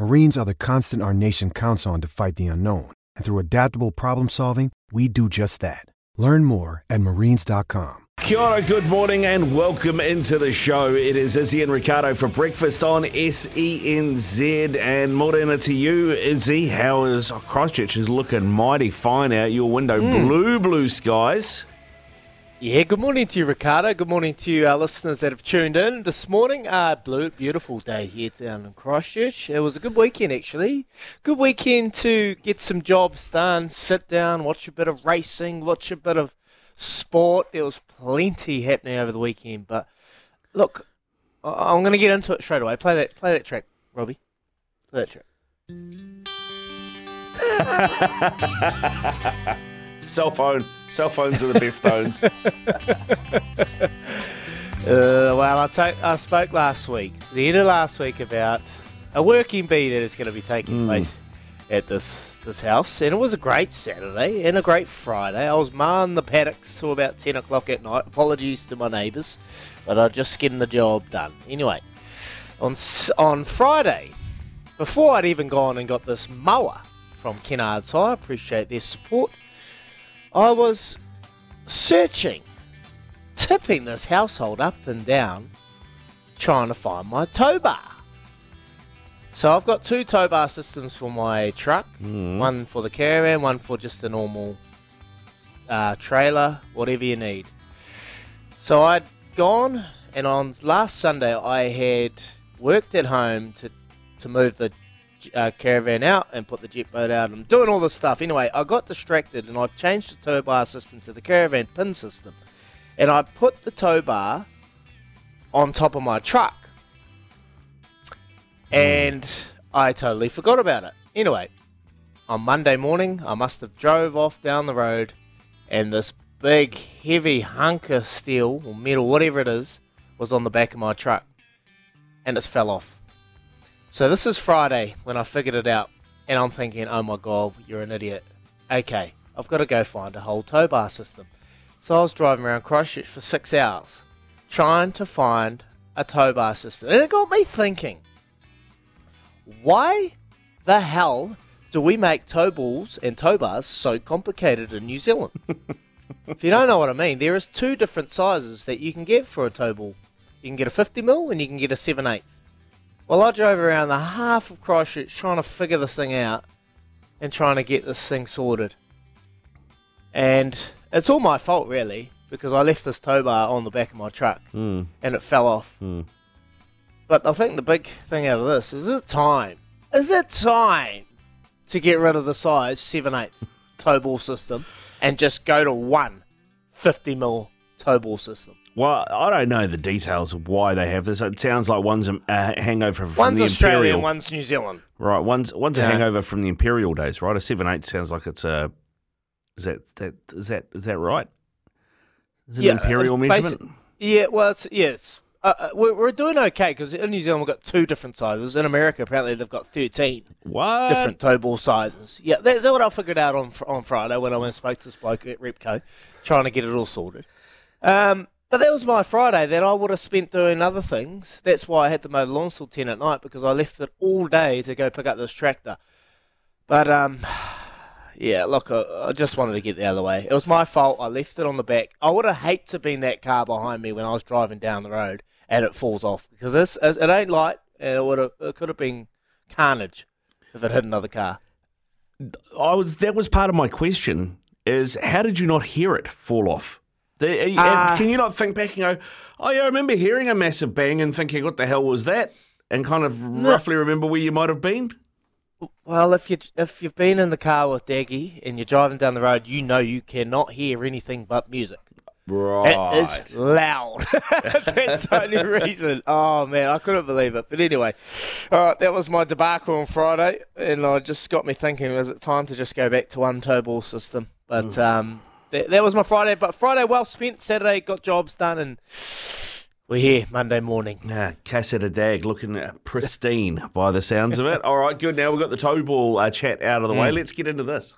Marines are the constant our nation counts on to fight the unknown. And through adaptable problem solving, we do just that. Learn more at marines.com. Kia ora, good morning and welcome into the show. It is Izzy and Ricardo for breakfast on SENZ. And morena to you, Izzy. How is oh, Christchurch is looking mighty fine out your window. Hmm. Blue, blue skies. Yeah, good morning to you, Ricardo. Good morning to you, our listeners that have tuned in this morning. Uh, blue, beautiful day here down in Christchurch. It was a good weekend, actually. Good weekend to get some jobs done, sit down, watch a bit of racing, watch a bit of sport. There was plenty happening over the weekend. But look, I- I'm going to get into it straight away. Play that, play that track, Robbie. Play that track. Cell phone. Cell phones are the best phones. Uh, well, I, I spoke last week, the end of last week, about a working bee that is going to be taking place at this this house, and it was a great Saturday and a great Friday. I was mowing the paddocks till about ten o'clock at night. Apologies to my neighbours, but I just getting the job done. Anyway, on s- on Friday, before I'd even gone and got this mower from Kennards Hire, appreciate their support. I was searching tipping this household up and down trying to find my tow bar. So I've got two tow bar systems for my truck, one for the caravan, one for just a normal uh, trailer, whatever you need. So I'd gone, and on last Sunday I had worked at home to to move the uh, caravan out and put the jet boat out and doing all this stuff. Anyway, I got distracted and I changed the tow bar system to the caravan pin system and I put the tow bar on top of my truck. And I totally forgot about it. Anyway, on Monday morning, I must have drove off down the road, and this big, heavy hunk of steel or metal, whatever it is, was on the back of my truck, and it fell off. So this is Friday when I figured it out, and I'm thinking, oh my god, you're an idiot. Okay, I've got to go find a whole tow bar system. So I was driving around Christchurch for six hours trying to find a tow bar system. And it got me thinking why the hell do we make tow balls and tow bars so complicated in New Zealand? if you don't know what I mean, there is two different sizes that you can get for a tow ball. You can get a 50 mil and you can get a 7 8 Well, I drove around the half of Christchurch trying to figure this thing out and trying to get this thing sorted. And it's all my fault, really, because I left this tow bar on the back of my truck hmm. and it fell off. Hmm. But I think the big thing out of this is it time? Is it time to get rid of the size 7 8 tow ball system and just go to one 50 mil tow ball system? Well, I don't know the details of why they have this. It sounds like one's a hangover from One's the Australian, Imperial. one's New Zealand. Right, one's one's a hangover from the Imperial days, right? A seven eight sounds like it's a. Is that that is that is that right? Is it Yeah, an Imperial measurement? Yeah, well, it's, yeah, it's, uh, uh, we're, we're doing okay because in New Zealand we've got two different sizes. In America, apparently they've got 13 What? different tow ball sizes. Yeah, that's what I figured out on on Friday when I went and spoke to this bloke at Repco, trying to get it all sorted. Um, but that was my Friday. Then I would have spent doing other things. That's why I had to mow the lawn till 10 at night because I left it all day to go pick up this tractor. But um, yeah, look, I, I just wanted to get the other way. It was my fault. I left it on the back. I would have hated to been that car behind me when I was driving down the road and it falls off because this it ain't light and it would have it could have been carnage if it hit another car. I was that was part of my question. Is how did you not hear it fall off? The, Uh, can you not think back and go, oh yeah, I remember hearing a massive bang and thinking, what the hell was that? And kind of roughly remember where you might have been. Well, if you if you've been in the car with Daggy and you're driving down the road, you know you cannot hear anything but music. Right. It is loud. That's the only reason. Oh man, I couldn't believe it. But anyway, all right, that was my debacle on Friday, and I just got me thinking: is it time to just go back to one tow ball system? But um, that, that was my Friday. But Friday well spent. Saturday got jobs done, and we're here Monday morning. Ah, Cassetta Dag looking uh, pristine by the sounds of it. All right, good. Now we've got the tow ball uh, chat out of the way. Let's get into this.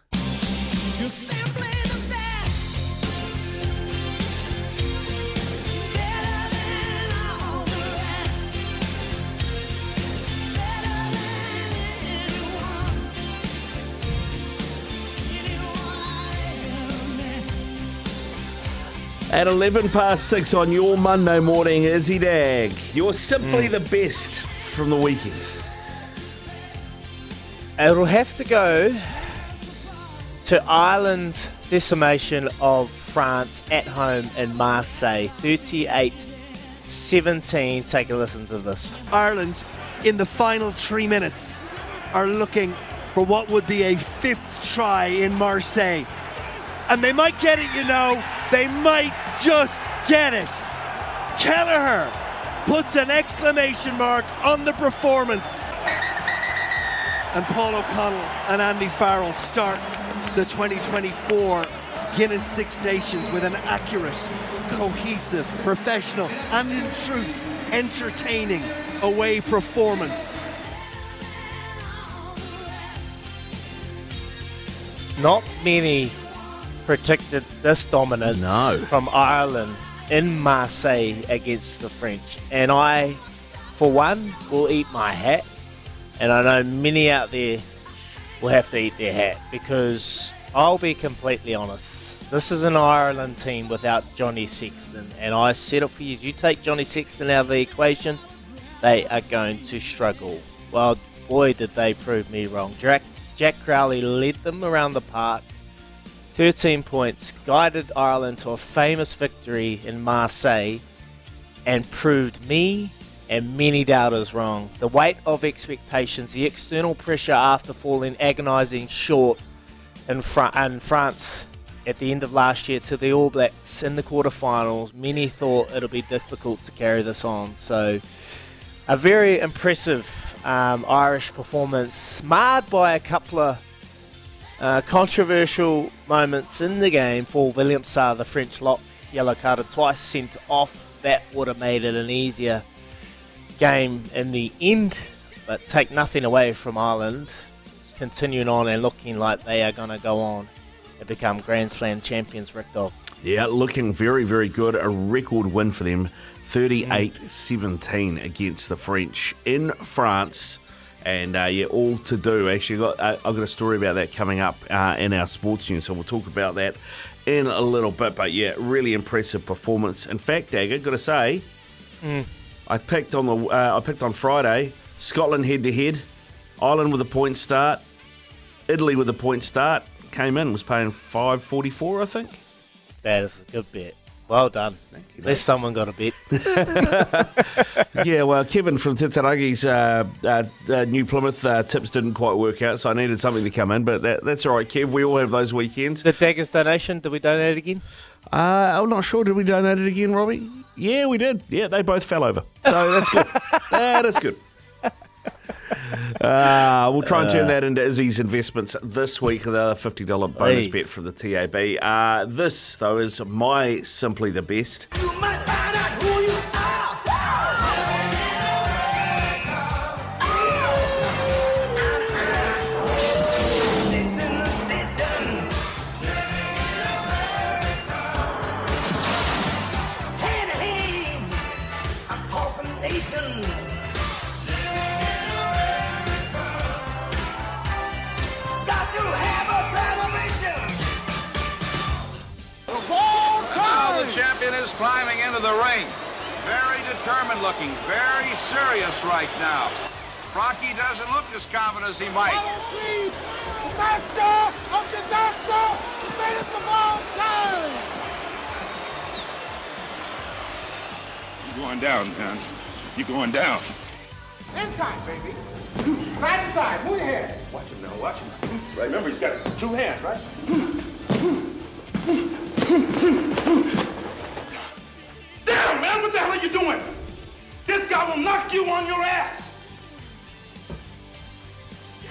At 11 past 6 on your Monday morning, Izzy Dag. You're simply mm. the best from the weekend. It'll have to go to Ireland's decimation of France at home in Marseille, 38 17. Take a listen to this. Ireland in the final three minutes are looking for what would be a fifth try in Marseille. And they might get it, you know. They might just get it. Kelleher puts an exclamation mark on the performance. And Paul O'Connell and Andy Farrell start the 2024 Guinness Six Nations with an accurate, cohesive, professional, and in truth, entertaining away performance. Not many predicted this dominance No. from Ireland in Marseille against the French. And I, for one, will eat my hat. And I know many out there will have to eat their hat because I'll be completely honest. This is an Ireland team without Johnny Sexton. And I said it for you. You take Johnny Sexton out of the equation, they are going to struggle. Well, boy, did they prove me wrong. Jack, Jack Crowley led them around the park. 13 points, guided Ireland to a famous victory in Marseille, and proved me and many doubters wrong. The weight of expectations, the external pressure after falling agonising short in, in France at the end of last year to the All Blacks in the quarterfinals, many thought it'll be difficult to carry this on. So, a very impressive um, Irish performance, marred by a couple of uh, controversial moments in the game for Willemse, the French lock, yellow carded twice, sent off. That would have made it an easier game in the end, but take nothing away from Ireland continuing on and looking like they are going to go on and become Grand Slam champions, Rick Dog. Yeah, looking very, very good. A record win for them 38 17 against the French in France. And uh, yeah, all to do. Actually, got uh, I've got a story about that coming up uh, in our sports news, so we'll talk about that in a little bit. But yeah, really impressive performance. In fact, Dagger, got to say, I picked on the uh, I picked on Friday Scotland head to head, Ireland with a point start, Italy with a point start. Came in was paying five forty four, I think. That is a good bet. Well done. At least someone got a bit. yeah, well, Kevin from Taranaki's uh, uh, uh, New Plymouth uh, tips didn't quite work out, so I needed something to come in, but that, that's all right, Kev. We all have those weekends. The Daggers donation, did we donate it again? Uh, I'm not sure. Did we donate it again, Robbie? Yeah, we did. Yeah, they both fell over. So that's good. that is good. Uh, we'll try and turn that into Izzy's investments this week with a $50 bonus Please. bet from the TAB. Uh, this, though, is my Simply the Best. Champion is climbing into the ring. Very determined looking, very serious right now. Rocky doesn't look as confident as he might. The master of disaster, greatest of all time. You're going down, man. You're going down. Inside, baby. Side to side. Move your head. Watch him now, watch him. Right, remember, he's got two hands, right? You on your ass.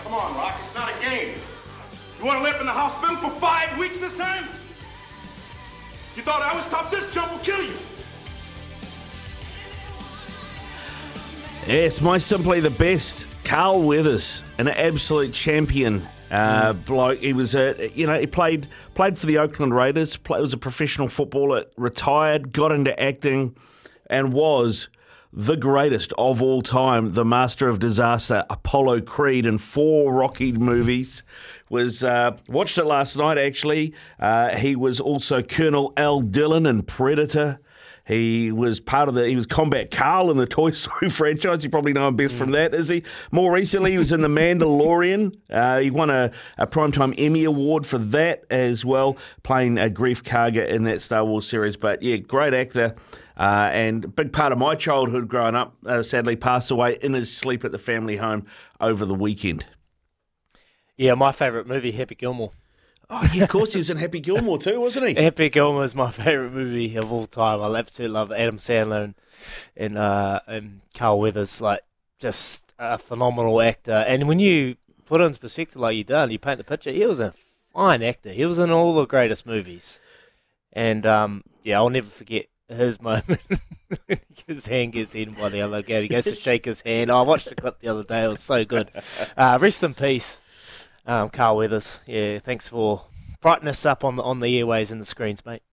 Come on, Rock, it's not a game. You want to live in the hospital for five weeks this time? You thought I was tough? This jump will kill you. Yes, my simply the best. Carl Weathers, an absolute champion. Uh, bloke. He was a, you know, he played played for the Oakland Raiders. Play, was a professional footballer. Retired, got into acting, and was the greatest of all time. The master of disaster, Apollo Creed, in four Rocky movies. Was uh, watched it last night. Actually, uh, he was also Colonel Al Dillon in Predator. He was part of the. He was Combat Carl in the Toy Story franchise. You probably know him best from that, is he? More recently, he was in The Mandalorian. Uh, he won a, a Primetime Emmy Award for that as well, playing a Greef Karga in that Star Wars series. But yeah, great actor. Uh, and a big part of my childhood growing up, uh, sadly passed away in his sleep at the family home over the weekend. Yeah, my favourite movie, Happy Gilmore. Oh, yeah, of course, he was in Happy Gilmore too, wasn't he? Happy Gilmore is my favourite movie of all time. I absolutely love Adam Sandler and and, uh, and Carl Weathers, like just a phenomenal actor. And when you put it in perspective like you done, you paint the picture. He was a fine actor. He was in all the greatest movies. And um, yeah, I'll never forget his moment. his hand gets eaten by the other guy. He goes to shake his hand. Oh, I watched the clip the other day. It was so good. Uh, rest in peace, um, Carl Weathers. Yeah, thanks for brightening us up on the on the airways and the screens, mate.